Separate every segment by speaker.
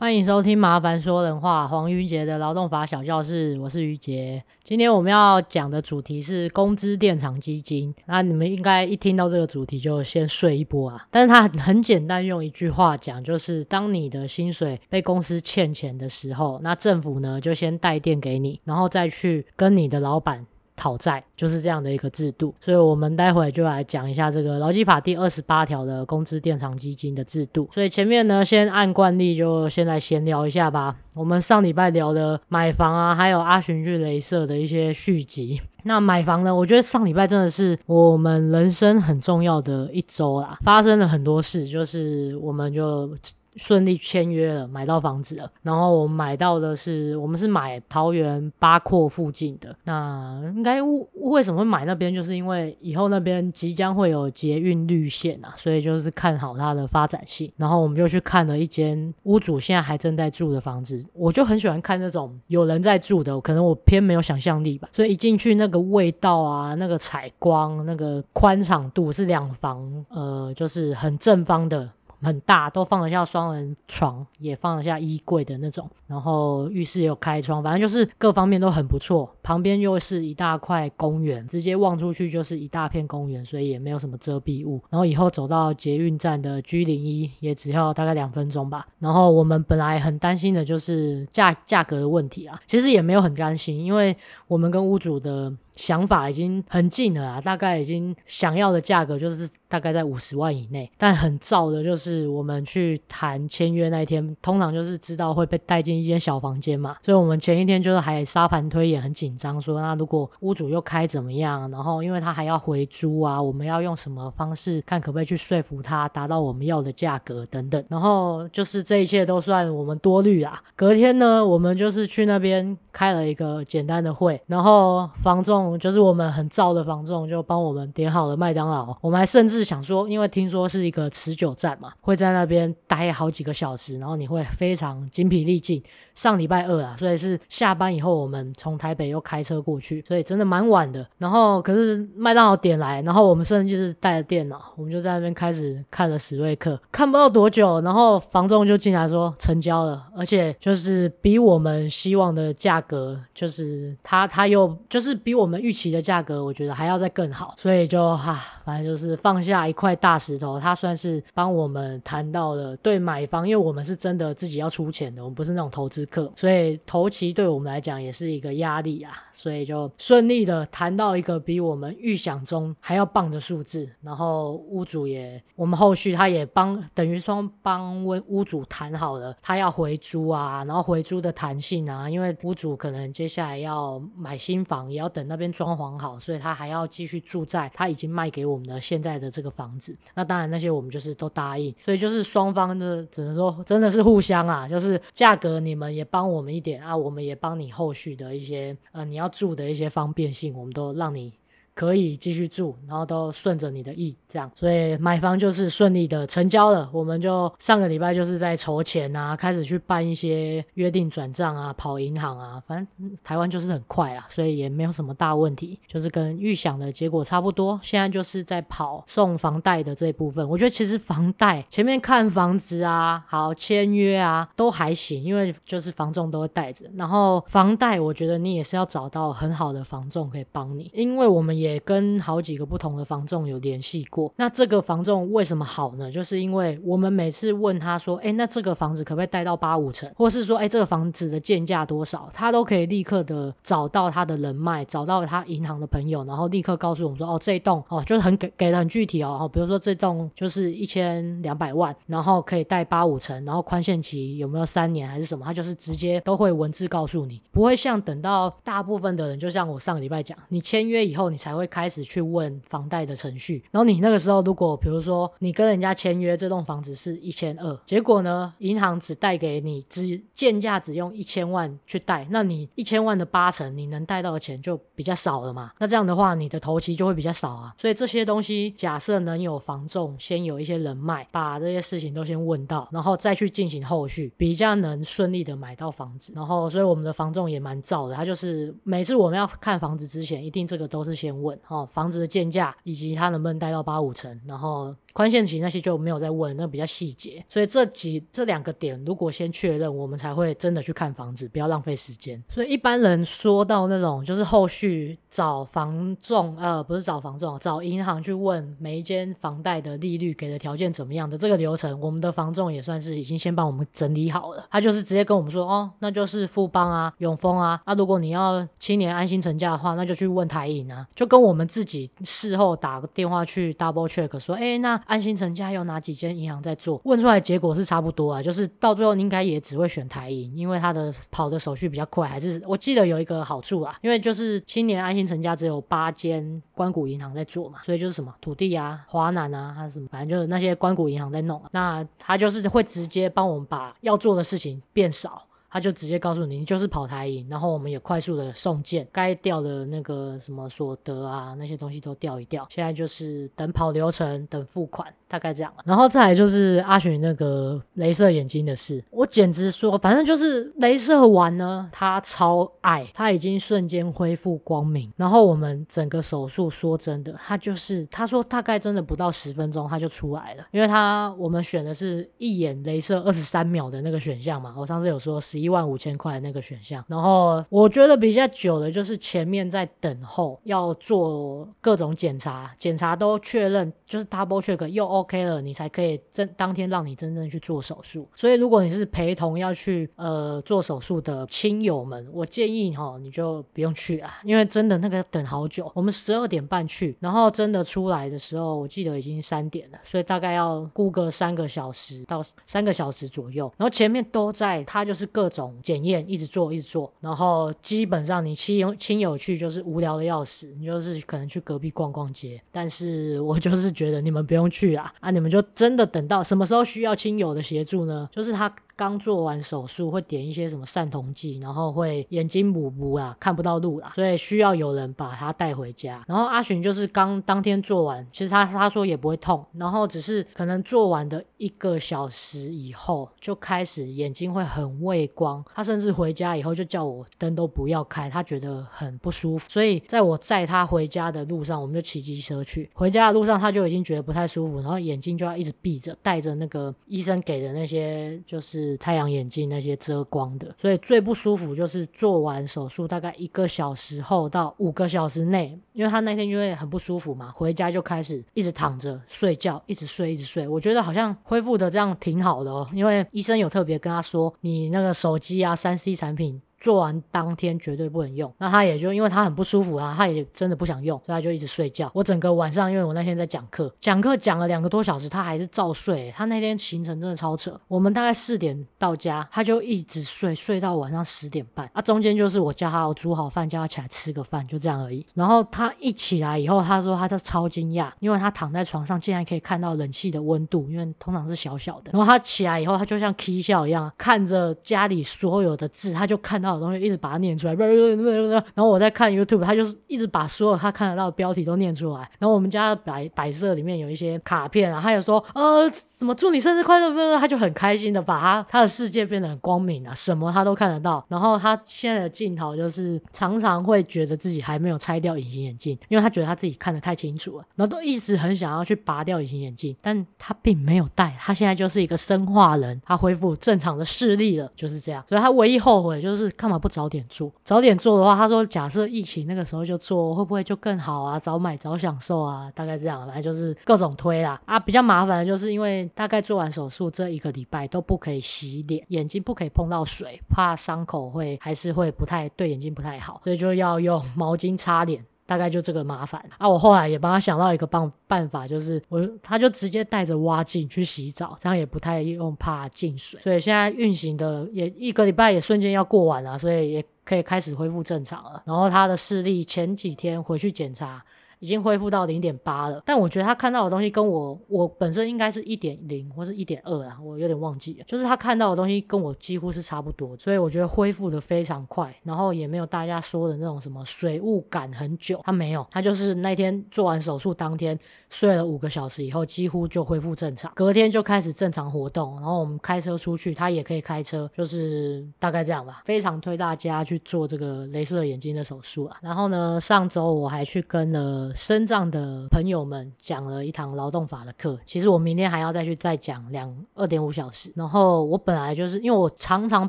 Speaker 1: 欢迎收听《麻烦说人话》，黄于杰的劳动法小教室，我是于杰。今天我们要讲的主题是工资垫偿基金。那你们应该一听到这个主题就先睡一波啊！但是它很简单，用一句话讲，就是当你的薪水被公司欠钱的时候，那政府呢就先代垫给你，然后再去跟你的老板。讨债就是这样的一个制度，所以我们待会就来讲一下这个劳基法第二十八条的工资垫偿基金的制度。所以前面呢，先按惯例就先来闲聊一下吧。我们上礼拜聊的买房啊，还有阿寻去雷射的一些续集。那买房呢，我觉得上礼拜真的是我们人生很重要的一周啦，发生了很多事，就是我们就。顺利签约了，买到房子了。然后我买到的是，我们是买桃园八廓附近的。那应该为什么会买那边？就是因为以后那边即将会有捷运绿线啊，所以就是看好它的发展性。然后我们就去看了一间屋主现在还正在住的房子。我就很喜欢看那种有人在住的，可能我偏没有想象力吧。所以一进去，那个味道啊，那个采光，那个宽敞度是两房，呃，就是很正方的。很大，都放得下双人床，也放得下衣柜的那种。然后浴室也有开窗，反正就是各方面都很不错。旁边又是一大块公园，直接望出去就是一大片公园，所以也没有什么遮蔽物。然后以后走到捷运站的 G 零一也只要大概两分钟吧。然后我们本来很担心的就是价价格的问题啊，其实也没有很担心，因为我们跟屋主的。想法已经很近了啊，大概已经想要的价格就是大概在五十万以内。但很燥的就是我们去谈签约那一天，通常就是知道会被带进一间小房间嘛，所以我们前一天就是还沙盘推演，很紧张，说那如果屋主又开怎么样？然后因为他还要回租啊，我们要用什么方式看可不可以去说服他达到我们要的价格等等。然后就是这一切都算我们多虑啦。隔天呢，我们就是去那边开了一个简单的会，然后房仲。就是我们很燥的房仲，就帮我们点好了麦当劳。我们还甚至想说，因为听说是一个持久战嘛，会在那边待好几个小时，然后你会非常精疲力尽。上礼拜二啊，所以是下班以后，我们从台北又开车过去，所以真的蛮晚的。然后可是麦当劳点来，然后我们甚至就是带着电脑，我们就在那边开始看了史瑞克，看不到多久，然后房仲就进来说成交了，而且就是比我们希望的价格，就是他他又就是比我我们。预期的价格，我觉得还要再更好，所以就哈、反正就是放下一块大石头，他算是帮我们谈到了对买房，因为我们是真的自己要出钱的，我们不是那种投资客，所以头期对我们来讲也是一个压力啊，所以就顺利的谈到一个比我们预想中还要棒的数字，然后屋主也，我们后续他也帮，等于说帮屋屋主谈好了，他要回租啊，然后回租的弹性啊，因为屋主可能接下来要买新房，也要等那边。装潢好，所以他还要继续住在他已经卖给我们的现在的这个房子。那当然，那些我们就是都答应，所以就是双方的只能说真的是互相啊，就是价格你们也帮我们一点啊，我们也帮你后续的一些呃你要住的一些方便性，我们都让你。可以继续住，然后都顺着你的意，这样，所以买房就是顺利的成交了。我们就上个礼拜就是在筹钱啊，开始去办一些约定转账啊，跑银行啊，反正台湾就是很快啊，所以也没有什么大问题，就是跟预想的结果差不多。现在就是在跑送房贷的这一部分，我觉得其实房贷前面看房子啊，好签约啊都还行，因为就是房仲都会带着。然后房贷我觉得你也是要找到很好的房仲可以帮你，因为我们也。也跟好几个不同的房仲有联系过，那这个房仲为什么好呢？就是因为我们每次问他说，哎，那这个房子可不可以贷到八五成，或是说，哎，这个房子的建价多少，他都可以立刻的找到他的人脉，找到他银行的朋友，然后立刻告诉我们说，哦，这栋哦，就是很给给的很具体哦，比如说这栋就是一千两百万，然后可以贷八五成，然后宽限期有没有三年还是什么，他就是直接都会文字告诉你，不会像等到大部分的人，就像我上个礼拜讲，你签约以后你才会会。开始去问房贷的程序，然后你那个时候如果比如说你跟人家签约，这栋房子是一千二，结果呢，银行只贷给你只建价只用一千万去贷，那你一千万的八成你能贷到的钱就比较少了嘛，那这样的话你的头期就会比较少啊，所以这些东西假设能有房仲先有一些人脉，把这些事情都先问到，然后再去进行后续，比较能顺利的买到房子，然后所以我们的房仲也蛮罩的，他就是每次我们要看房子之前，一定这个都是先问。哦，房子的建价以及它能不能贷到八五成，然后宽限期那些就没有再问，那比较细节。所以这几这两个点，如果先确认，我们才会真的去看房子，不要浪费时间。所以一般人说到那种就是后续找房仲，呃，不是找房仲，找银行去问每一间房贷的利率给的条件怎么样的这个流程，我们的房仲也算是已经先帮我们整理好了。他就是直接跟我们说，哦，那就是富邦啊、永丰啊。那、如果你要青年安心成家的话，那就去问台银啊，就跟我们自己事后打个电话去 double check 说，哎，那安心成家有哪几间银行在做？问出来结果是差不多啊，就是到最后应该也只会选台银，因为它的跑的手续比较快。还是我记得有一个好处啊，因为就是青年安心成家只有八间关谷银行在做嘛，所以就是什么土地啊、华南啊，还是什么，反正就是那些关谷银行在弄。那他就是会直接帮我们把要做的事情变少。他就直接告诉你，你就是跑台赢，然后我们也快速的送件，该掉的那个什么所得啊，那些东西都掉一掉。现在就是等跑流程，等付款。大概这样，然后再来就是阿寻那个镭射眼睛的事，我简直说，反正就是镭射完呢，他超爱，他已经瞬间恢复光明。然后我们整个手术，说真的，他就是他说大概真的不到十分钟他就出来了，因为他我们选的是一眼镭射二十三秒的那个选项嘛，我上次有说十一万五千块的那个选项。然后我觉得比较久的就是前面在等候要做各种检查，检查都确认就是 double check 又。OK 了，你才可以真当天让你真正去做手术。所以如果你是陪同要去呃做手术的亲友们，我建议哈你就不用去啊，因为真的那个等好久。我们十二点半去，然后真的出来的时候，我记得已经三点了，所以大概要估个三个小时到三个小时左右。然后前面都在，他就是各种检验，一直做一直做。然后基本上你亲友亲友去就是无聊的要死，你就是可能去隔壁逛逛街。但是我就是觉得你们不用去啊。啊！你们就真的等到什么时候需要亲友的协助呢？就是他。刚做完手术会点一些什么散瞳剂，然后会眼睛模糊啊，看不到路啦，所以需要有人把他带回家。然后阿寻就是刚当天做完，其实他他说也不会痛，然后只是可能做完的一个小时以后就开始眼睛会很畏光，他甚至回家以后就叫我灯都不要开，他觉得很不舒服。所以在我载他回家的路上，我们就骑机车去。回家的路上他就已经觉得不太舒服，然后眼睛就要一直闭着，戴着那个医生给的那些就是。太阳眼镜那些遮光的，所以最不舒服就是做完手术大概一个小时后到五个小时内，因为他那天就会很不舒服嘛，回家就开始一直躺着睡觉，一直睡一直睡。我觉得好像恢复的这样挺好的哦，因为医生有特别跟他说，你那个手机啊三 C 产品。做完当天绝对不能用，那他也就因为他很不舒服啊，他也真的不想用，所以他就一直睡觉。我整个晚上，因为我那天在讲课，讲课讲了两个多小时，他还是照睡。他那天行程真的超扯，我们大概四点到家，他就一直睡，睡到晚上十点半。啊，中间就是我叫他我煮好饭，叫他起来吃个饭，就这样而已。然后他一起来以后，他说他就超惊讶，因为他躺在床上竟然可以看到冷气的温度，因为通常是小小的。然后他起来以后，他就像 K 笑一样，看着家里所有的字，他就看到。东西一直把它念出来，然后我在看 YouTube，他就是一直把所有他看得到的标题都念出来。然后我们家的摆摆设里面有一些卡片啊，他有说呃什么祝你生日快乐，他就很开心的把他他的世界变得很光明啊，什么他都看得到。然后他现在的镜头就是常常会觉得自己还没有拆掉隐形眼镜，因为他觉得他自己看得太清楚了，然后都一直很想要去拔掉隐形眼镜，但他并没有戴，他现在就是一个生化人，他恢复正常的视力了，就是这样。所以他唯一后悔就是干嘛不。早点做，早点做的话，他说假设疫情那个时候就做，会不会就更好啊？早买早享受啊，大概这样，反正就是各种推啦啊。比较麻烦的就是因为大概做完手术这一个礼拜都不可以洗脸，眼睛不可以碰到水，怕伤口会还是会不太对眼睛不太好，所以就要用毛巾擦脸。大概就这个麻烦啊！我后来也帮他想到一个办办法，就是我他就直接带着蛙镜去洗澡，这样也不太用怕进水。所以现在运行的也一个礼拜也瞬间要过完了，所以也可以开始恢复正常了。然后他的视力前几天回去检查。已经恢复到零点八了，但我觉得他看到的东西跟我我本身应该是一点零或是一点二啊，我有点忘记了。就是他看到的东西跟我几乎是差不多，所以我觉得恢复的非常快，然后也没有大家说的那种什么水雾感很久，他没有，他就是那天做完手术当天睡了五个小时以后，几乎就恢复正常，隔天就开始正常活动，然后我们开车出去，他也可以开车，就是大概这样吧。非常推大家去做这个镭射眼睛的手术啊。然后呢，上周我还去跟了。的身障的朋友们讲了一堂劳动法的课。其实我明天还要再去再讲两二点五小时。然后我本来就是因为我常常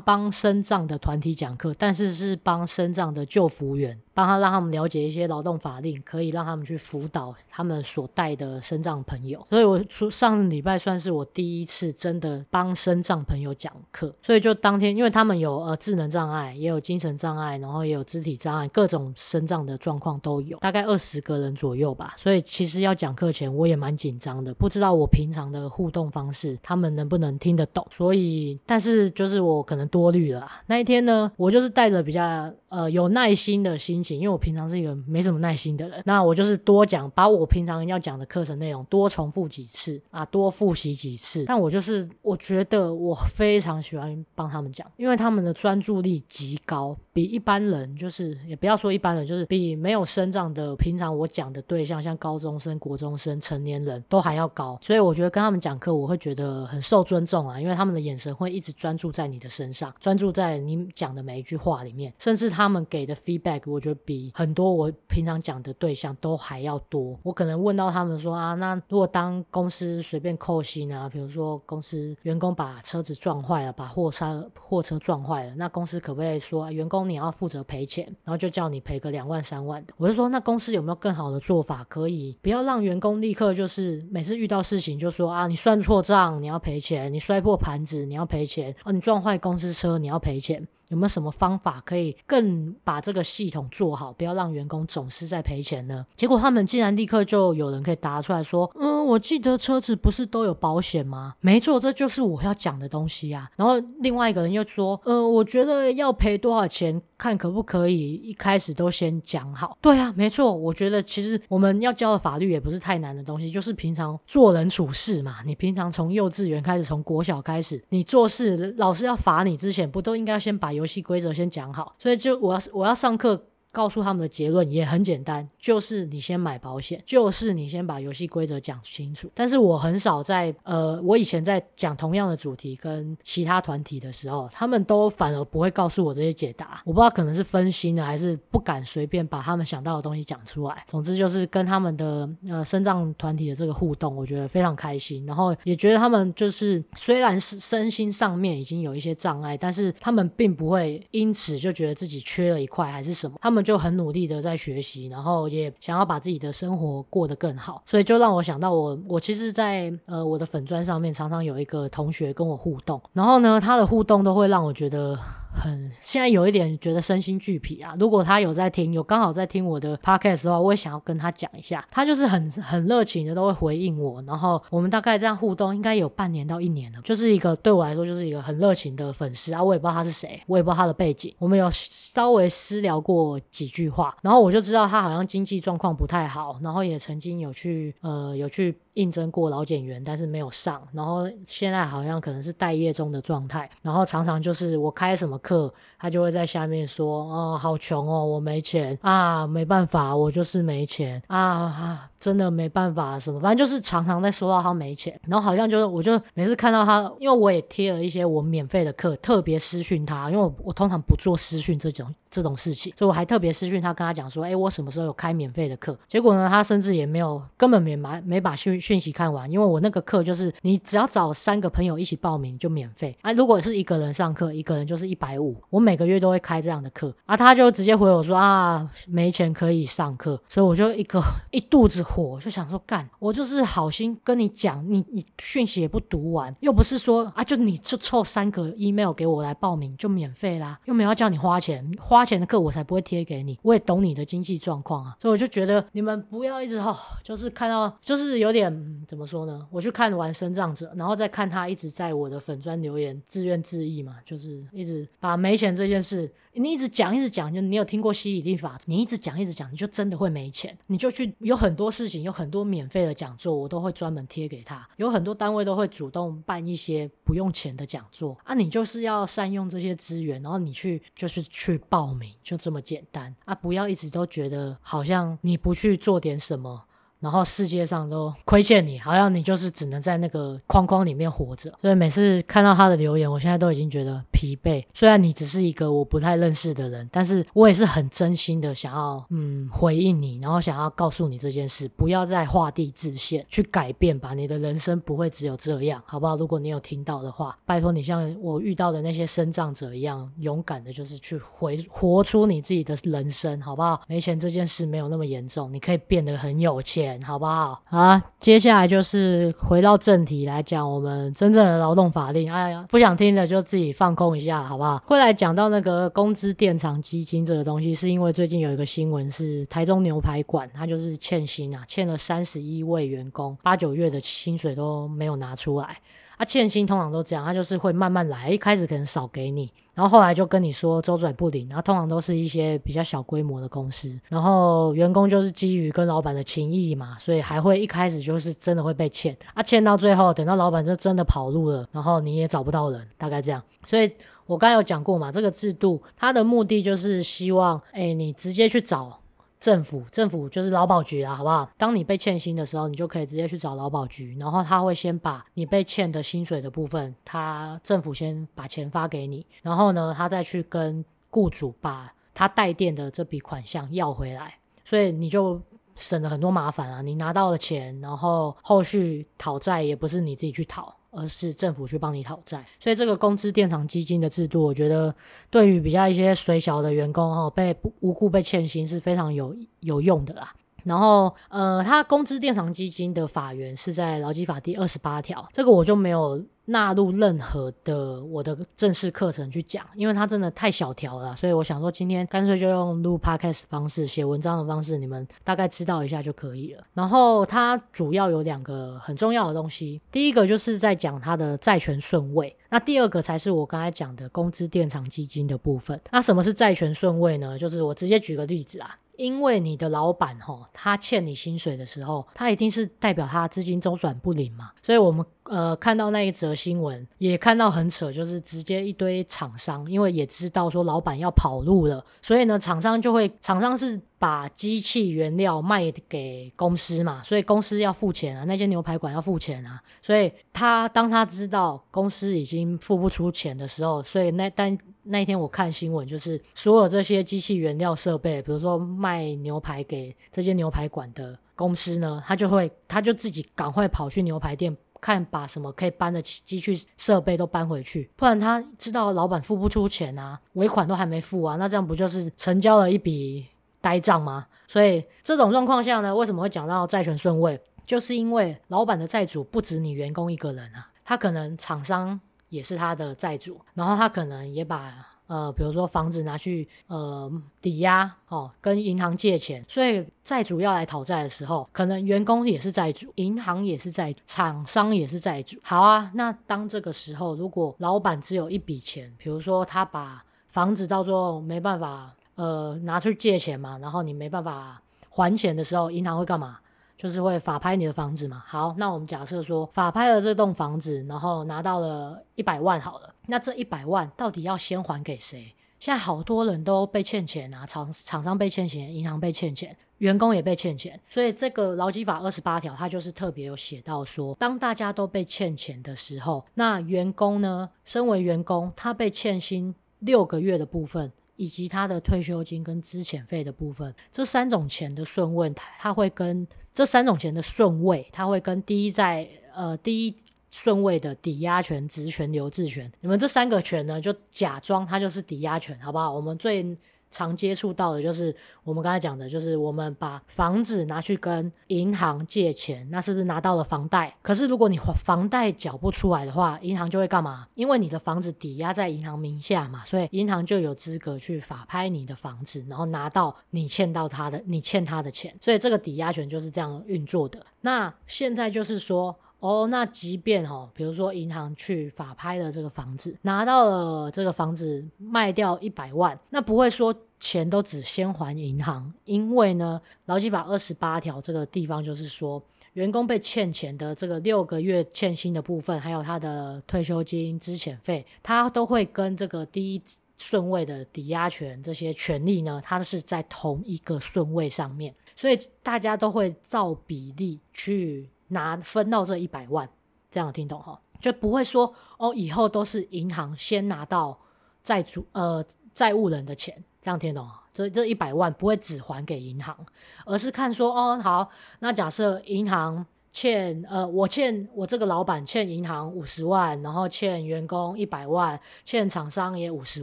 Speaker 1: 帮身障的团体讲课，但是是帮身障的旧服务员。帮他让他们了解一些劳动法令，可以让他们去辅导他们所带的身障朋友。所以，我上礼拜算是我第一次真的帮身障朋友讲课。所以，就当天，因为他们有呃智能障碍，也有精神障碍，然后也有肢体障碍，各种身障的状况都有，大概二十个人左右吧。所以，其实要讲课前，我也蛮紧张的，不知道我平常的互动方式他们能不能听得懂。所以，但是就是我可能多虑了。那一天呢，我就是带着比较呃有耐心的心因为我平常是一个没什么耐心的人，那我就是多讲，把我平常要讲的课程内容多重复几次啊，多复习几次。但我就是我觉得我非常喜欢帮他们讲，因为他们的专注力极高，比一般人就是也不要说一般人，就是比没有生长的平常我讲的对象，像高中生、国中生、成年人都还要高。所以我觉得跟他们讲课，我会觉得很受尊重啊，因为他们的眼神会一直专注在你的身上，专注在你讲的每一句话里面，甚至他们给的 feedback，我觉得。比很多我平常讲的对象都还要多。我可能问到他们说啊，那如果当公司随便扣薪啊，比如说公司员工把车子撞坏了，把货车货车撞坏了，那公司可不可以说啊，员工你要负责赔钱，然后就叫你赔个两万三万的？我就说，那公司有没有更好的做法，可以不要让员工立刻就是每次遇到事情就说啊，你算错账你要赔钱，你摔破盘子你要赔钱，啊，你撞坏公司车你要赔钱。有没有什么方法可以更把这个系统做好，不要让员工总是在赔钱呢？结果他们竟然立刻就有人可以答出来说：“嗯，我记得车子不是都有保险吗？”没错，这就是我要讲的东西啊。然后另外一个人又说：“嗯，我觉得要赔多少钱，看可不可以一开始都先讲好。”对啊，没错，我觉得其实我们要教的法律也不是太难的东西，就是平常做人处事嘛。你平常从幼稚园开始，从国小开始，你做事老师要罚你之前，不都应该先把游戏规则先讲好，所以就我要我要上课。告诉他们的结论也很简单，就是你先买保险，就是你先把游戏规则讲清楚。但是我很少在呃，我以前在讲同样的主题跟其他团体的时候，他们都反而不会告诉我这些解答。我不知道可能是分心了，还是不敢随便把他们想到的东西讲出来。总之就是跟他们的呃身障团体的这个互动，我觉得非常开心。然后也觉得他们就是虽然是身心上面已经有一些障碍，但是他们并不会因此就觉得自己缺了一块还是什么。他们就很努力的在学习，然后也想要把自己的生活过得更好，所以就让我想到我，我其实在，呃我的粉砖上面常常有一个同学跟我互动，然后呢，他的互动都会让我觉得。很现在有一点觉得身心俱疲啊！如果他有在听，有刚好在听我的 podcast 的话，我也想要跟他讲一下。他就是很很热情的，都会回应我。然后我们大概这样互动，应该有半年到一年了。就是一个对我来说，就是一个很热情的粉丝啊！我也不知道他是谁，我也不知道他的背景。我们有稍微私聊过几句话，然后我就知道他好像经济状况不太好，然后也曾经有去呃有去。应征过老检员，但是没有上，然后现在好像可能是待业中的状态，然后常常就是我开什么课，他就会在下面说，哦，好穷哦，我没钱啊，没办法，我就是没钱啊，啊，真的没办法什么，反正就是常常在说到他没钱，然后好像就是我就每次看到他，因为我也贴了一些我免费的课，特别私讯他，因为我我通常不做私讯这种这种事情，所以我还特别私讯他，跟他讲说，哎，我什么时候有开免费的课？结果呢，他甚至也没有，根本没买，没把讯。讯息看完，因为我那个课就是你只要找三个朋友一起报名就免费啊。如果是一个人上课，一个人就是一百五。我每个月都会开这样的课啊。他就直接回我说啊，没钱可以上课，所以我就一个一肚子火，就想说干，我就是好心跟你讲，你你讯息也不读完，又不是说啊，就你就凑三个 email 给我来报名就免费啦，又没有要叫你花钱，花钱的课我才不会贴给你。我也懂你的经济状况啊，所以我就觉得你们不要一直吼，就是看到就是有点。嗯，怎么说呢？我去看完《身障者》，然后再看他一直在我的粉砖留言，自怨自艾嘛，就是一直把没钱这件事，你一直讲一直讲，就你有听过吸引力法则？你一直讲一直讲，你就真的会没钱。你就去有很多事情，有很多免费的讲座，我都会专门贴给他。有很多单位都会主动办一些不用钱的讲座啊，你就是要善用这些资源，然后你去就是去报名，就这么简单啊！不要一直都觉得好像你不去做点什么。然后世界上都亏欠你，好像你就是只能在那个框框里面活着。所以每次看到他的留言，我现在都已经觉得疲惫。虽然你只是一个我不太认识的人，但是我也是很真心的想要嗯回应你，然后想要告诉你这件事，不要再画地自限，去改变吧。你的人生不会只有这样，好不好？如果你有听到的话，拜托你像我遇到的那些生长者一样，勇敢的，就是去回活出你自己的人生，好不好？没钱这件事没有那么严重，你可以变得很有钱，好不好？啊，接下来就是回到正题来讲我们真正的劳动法令。哎呀，不想听的就自己放空一下，好不好？会来讲到那个工资垫偿基金这个东西，是因为最近有一个新闻是台中牛排馆，它就是欠薪啊，欠了三十一位员工八九月的薪水都没有拿出来。他、欠薪通常都这样，他就是会慢慢来，一开始可能少给你，然后后来就跟你说周转不灵，然后通常都是一些比较小规模的公司，然后员工就是基于跟老板的情谊嘛，所以还会一开始就是真的会被欠，啊欠到最后，等到老板就真的跑路了，然后你也找不到人，大概这样。所以我刚才有讲过嘛，这个制度它的目的就是希望，哎，你直接去找。政府，政府就是劳保局啊，好不好？当你被欠薪的时候，你就可以直接去找劳保局，然后他会先把你被欠的薪水的部分，他政府先把钱发给你，然后呢，他再去跟雇主把他代垫的这笔款项要回来，所以你就省了很多麻烦啊。你拿到了钱，然后后续讨债也不是你自己去讨。而是政府去帮你讨债，所以这个工资电厂基金的制度，我觉得对于比较一些水小的员工哦，被无故被欠薪是非常有有用的啦。然后，呃，他工资垫偿基金的法源是在劳基法第二十八条，这个我就没有纳入任何的我的正式课程去讲，因为它真的太小条了，所以我想说今天干脆就用录 podcast 方式写文章的方式，你们大概知道一下就可以了。然后它主要有两个很重要的东西，第一个就是在讲它的债权顺位，那第二个才是我刚才讲的工资垫偿基金的部分。那什么是债权顺位呢？就是我直接举个例子啊。因为你的老板哈，他欠你薪水的时候，他一定是代表他资金周转不灵嘛，所以我们呃看到那一则新闻，也看到很扯，就是直接一堆厂商，因为也知道说老板要跑路了，所以呢，厂商就会，厂商是。把机器原料卖给公司嘛，所以公司要付钱啊，那些牛排馆要付钱啊，所以他当他知道公司已经付不出钱的时候，所以那但那一天我看新闻，就是所有这些机器原料设备，比如说卖牛排给这些牛排馆的公司呢，他就会他就自己赶快跑去牛排店看，把什么可以搬的机器设备都搬回去，不然他知道老板付不出钱啊，尾款都还没付啊，那这样不就是成交了一笔？呆账吗？所以这种状况下呢，为什么会讲到债权顺位？就是因为老板的债主不止你员工一个人啊，他可能厂商也是他的债主，然后他可能也把呃，比如说房子拿去呃抵押哦，跟银行借钱，所以债主要来讨债的时候，可能员工也是债主，银行也是债主，厂商也是债主。好啊，那当这个时候，如果老板只有一笔钱，比如说他把房子到最后没办法。呃，拿去借钱嘛，然后你没办法还钱的时候，银行会干嘛？就是会法拍你的房子嘛。好，那我们假设说法拍了这栋房子，然后拿到了一百万好了，那这一百万到底要先还给谁？现在好多人都被欠钱啊，厂厂商被欠钱，银行被欠钱，员工也被欠钱，所以这个劳基法二十八条它就是特别有写到说，当大家都被欠钱的时候，那员工呢，身为员工，他被欠薪六个月的部分。以及他的退休金跟资遣费的部分，这三种钱的顺位，它会跟这三种钱的顺位，它会跟第一在呃第一顺位的抵押权、职权、留置权，你们这三个权呢，就假装它就是抵押权，好不好？我们最常接触到的就是我们刚才讲的，就是我们把房子拿去跟银行借钱，那是不是拿到了房贷？可是如果你房贷缴不出来的话，银行就会干嘛？因为你的房子抵押在银行名下嘛，所以银行就有资格去法拍你的房子，然后拿到你欠到他的，你欠他的钱。所以这个抵押权就是这样运作的。那现在就是说。哦，那即便哈、哦，比如说银行去法拍了这个房子，拿到了这个房子卖掉一百万，那不会说钱都只先还银行，因为呢，劳基法二十八条这个地方就是说，员工被欠钱的这个六个月欠薪的部分，还有他的退休金、资遣费，他都会跟这个第一顺位的抵押权这些权利呢，它是在同一个顺位上面，所以大家都会照比例去拿分到这一百万，这样听懂哈？就不会说哦，以后都是银行先拿到债主呃债务人的钱，这样听懂啊？这这一百万不会只还给银行，而是看说哦好，那假设银行欠呃我欠我这个老板欠银行五十万，然后欠员工一百万，欠厂商也五十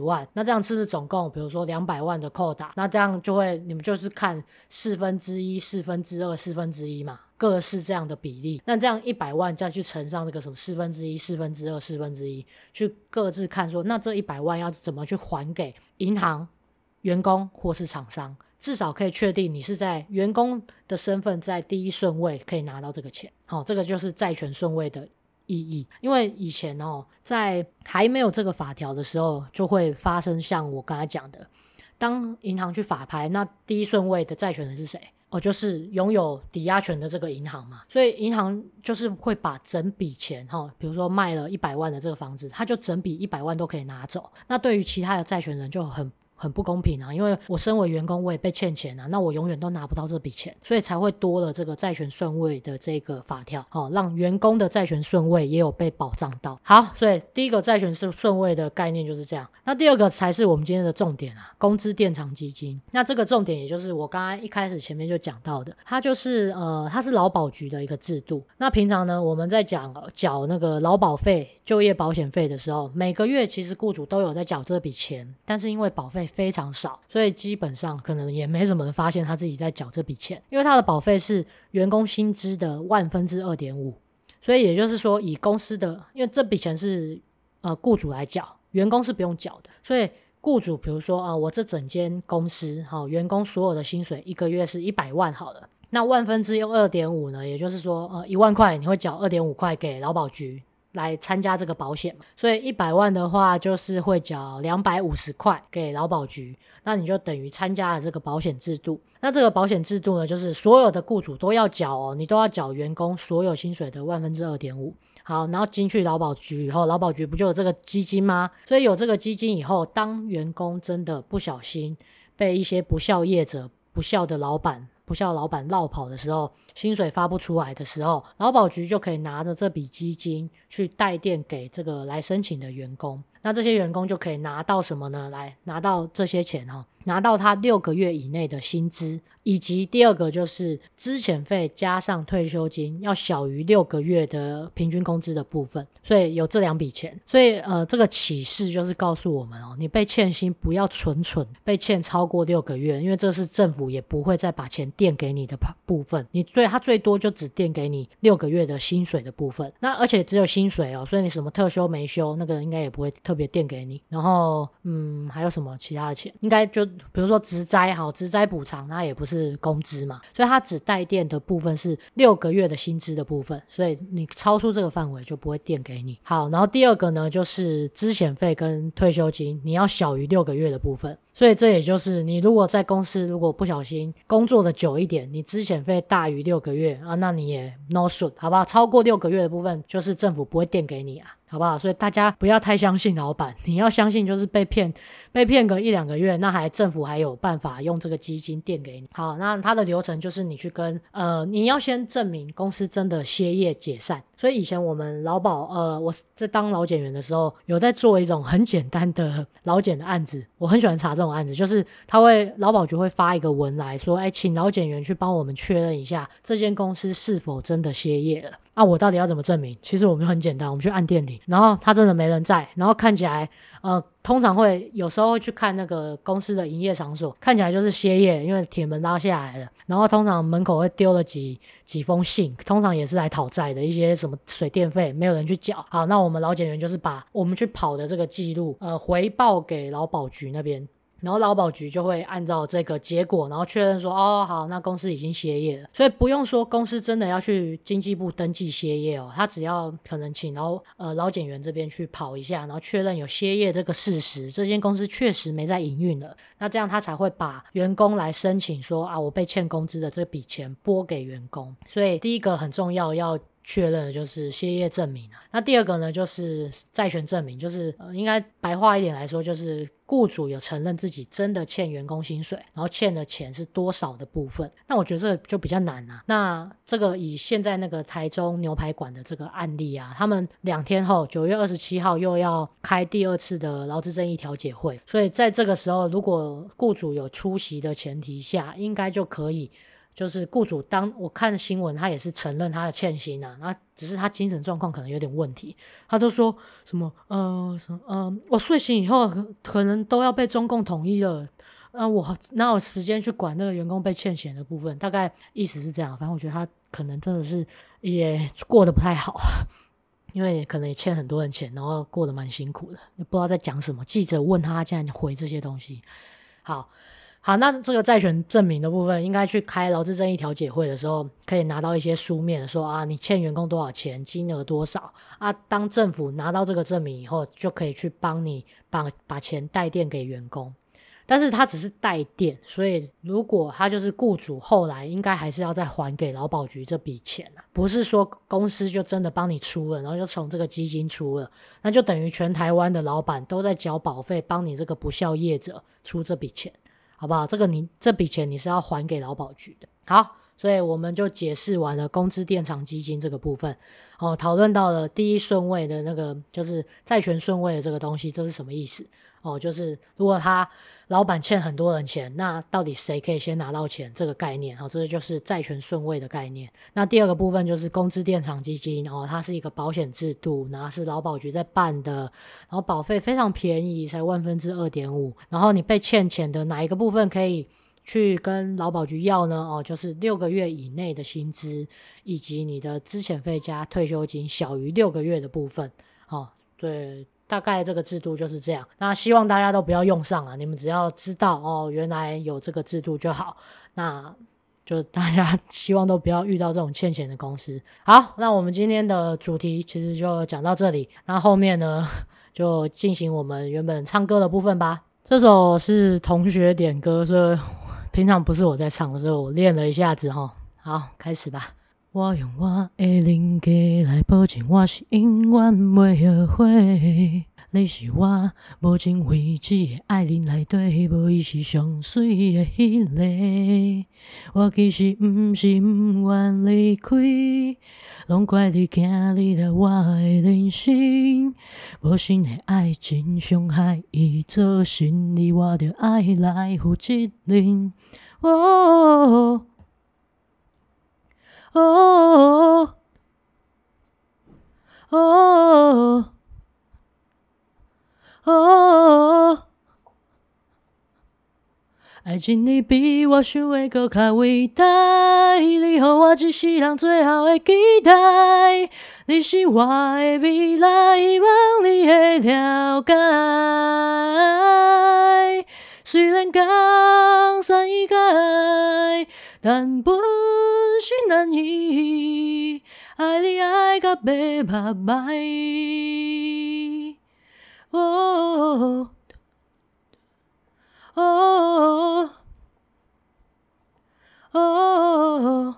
Speaker 1: 万，那这样是不是总共比如说两百万的扣打？那这样就会你们就是看四分之一、四分之二、四分之一嘛。各是这样的比例，那这样一百万再去乘上这个什么四分之一、四分之二、四分之一，去各自看说，那这一百万要怎么去还给银行、员工或是厂商？至少可以确定你是在员工的身份在第一顺位可以拿到这个钱。好，这个就是债权顺位的意义。因为以前哦，在还没有这个法条的时候，就会发生像我刚才讲的，当银行去法拍，那第一顺位的债权人是谁？哦，就是拥有抵押权的这个银行嘛，所以银行就是会把整笔钱哈，比如说卖了一百万的这个房子，他就整笔一百万都可以拿走。那对于其他的债权人就很。很不公平啊，因为我身为员工，我也被欠钱啊，那我永远都拿不到这笔钱，所以才会多了这个债权顺位的这个法条，哦，让员工的债权顺位也有被保障到。好，所以第一个债权是顺位的概念就是这样。那第二个才是我们今天的重点啊，工资垫偿基金。那这个重点也就是我刚刚一开始前面就讲到的，它就是呃，它是劳保局的一个制度。那平常呢，我们在讲缴那个劳保费、就业保险费的时候，每个月其实雇主都有在缴这笔钱，但是因为保费非常少，所以基本上可能也没什么人发现他自己在缴这笔钱，因为他的保费是员工薪资的万分之二点五，所以也就是说，以公司的，因为这笔钱是呃雇主来缴，员工是不用缴的，所以雇主比如说啊、我这整间公司好、员工所有的薪水一个月是一百万好了，那万分之用二点五呢，也就是说呃一万块你会缴二点五块给劳保局。来参加这个保险，所以一百万的话就是会缴两百五十块给劳保局，那你就等于参加了这个保险制度。那这个保险制度呢，就是所有的雇主都要缴哦，你都要缴员工所有薪水的万分之二点五。好，然后进去劳保局以后，劳保局不就有这个基金吗？所以有这个基金以后，当员工真的不小心被一些不孝业者、不孝的老板。不孝老板绕跑的时候，薪水发不出来的时候，劳保局就可以拿着这笔基金去代垫给这个来申请的员工。那这些员工就可以拿到什么呢？来拿到这些钱哈、哦，拿到他六个月以内的薪资，以及第二个就是资遣费加上退休金要小于六个月的平均工资的部分。所以有这两笔钱，所以呃，这个启示就是告诉我们哦，你被欠薪不要蠢蠢被欠超过六个月，因为这是政府也不会再把钱垫给你的部分，你最他最多就只垫给你六个月的薪水的部分。那而且只有薪水哦，所以你什么特休没休那个应该也不会特别垫给你，然后嗯，还有什么其他的钱？应该就比如说直灾哈，直灾补偿，那也不是工资嘛，所以它只带垫的部分是六个月的薪资的部分，所以你超出这个范围就不会垫给你。好，然后第二个呢，就是资险费跟退休金，你要小于六个月的部分。所以这也就是你如果在公司如果不小心工作的久一点，你资遣费大于六个月啊，那你也 no shoot 好不好？超过六个月的部分，就是政府不会垫给你啊。好不好？所以大家不要太相信老板，你要相信就是被骗，被骗个一两个月，那还政府还有办法用这个基金垫给你。好，那它的流程就是你去跟呃，你要先证明公司真的歇业解散。所以以前我们劳保呃，我在当劳检员的时候，有在做一种很简单的劳检的案子，我很喜欢查这种案子，就是他会劳保局会发一个文来说，哎，请劳检员去帮我们确认一下这间公司是否真的歇业了。那、啊、我到底要怎么证明？其实我们很简单，我们去按电铃，然后他真的没人在，然后看起来，呃，通常会有时候会去看那个公司的营业场所，看起来就是歇业，因为铁门拉下来了，然后通常门口会丢了几几封信，通常也是来讨债的，一些什么水电费没有人去缴。好，那我们劳检员就是把我们去跑的这个记录，呃，回报给劳保局那边。然后劳保局就会按照这个结果，然后确认说，哦，好，那公司已经歇业了。所以不用说公司真的要去经济部登记歇业哦，他只要可能请劳呃劳检员这边去跑一下，然后确认有歇业这个事实，这间公司确实没在营运了，那这样他才会把员工来申请说啊，我被欠工资的这笔钱拨给员工。所以第一个很重要要。确认的就是歇业证明啊，那第二个呢，就是债权证明，就是呃，应该白话一点来说，就是雇主有承认自己真的欠员工薪水，然后欠的钱是多少的部分。那我觉得这就比较难啊。那这个以现在那个台中牛排馆的这个案例啊，他们两天后九月二十七号又要开第二次的劳资争议调解会，所以在这个时候，如果雇主有出席的前提下，应该就可以。就是雇主当我看新闻，他也是承认他的欠薪啊，那只是他精神状况可能有点问题。他都说什么呃什么呃，我睡醒以后可能都要被中共统一了，那、我哪有时间去管那个员工被欠钱的部分？大概意思是这样。反正我觉得他可能真的是也过得不太好，因为可能也欠很多人钱，然后过得蛮辛苦的，也不知道在讲什么。记者问他，他竟然回这些东西。好。好，那这个债权证明的部分，应该去开劳资争议调解会的时候，可以拿到一些书面说啊，你欠员工多少钱，金额多少啊。当政府拿到这个证明以后，就可以去帮你把把钱代垫给员工。但是他只是代垫，所以如果他就是雇主，后来应该还是要再还给劳保局这笔钱啊，不是说公司就真的帮你出了，然后就从这个基金出了，那就等于全台湾的老板都在缴保费，帮你这个不孝业者出这笔钱。好不好？这个你这笔钱你是要还给劳保局的。好，所以我们就解释完了工资垫偿基金这个部分。哦，讨论到了第一顺位的那个，就是债权顺位的这个东西，这是什么意思？哦，就是如果他老板欠很多人钱，那到底谁可以先拿到钱？这个概念，哦，这就是债权顺位的概念。那第二个部分就是工资垫偿基金，然后它是一个保险制度，然后是劳保局在办的，然后保费非常便宜，才万分之二点五。然后你被欠钱的哪一个部分可以去跟劳保局要呢？哦，就是六个月以内的薪资，以及你的资遣费加退休金小于六个月的部分。哦，对。大概这个制度就是这样，那希望大家都不要用上啊，你们只要知道哦，原来有这个制度就好。那就大家 希望都不要遇到这种欠钱的公司。好，那我们今天的主题其实就讲到这里，那后面呢就进行我们原本唱歌的部分吧。这首是同学点歌，所以平常不是我在唱，所以我练了一下子哈。好，开始吧。我用我的人格来保证，我是永远袂后悔。你是我无尽未知的爱人内底，无疑是上水的迄个。我其实毋是毋愿离开，拢怪你惊你了我的人生。无心的爱情伤害已造成，你我着爱来负责任。哦。哦哦哦！爱情你比我想的搁较伟大，你予我一世人最后的期待。你是我的未来，希望你会了解。虽然江山易改，但不心难移，爱你爱到白发白。哦哦哦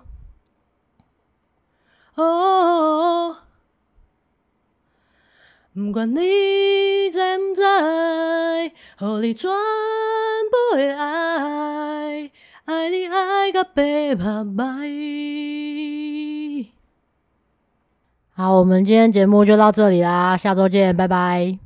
Speaker 1: 哦，不管你知不知，给你全部的爱。爱你爱到白发白。好，我们今天节目就到这里啦，下周见，拜拜。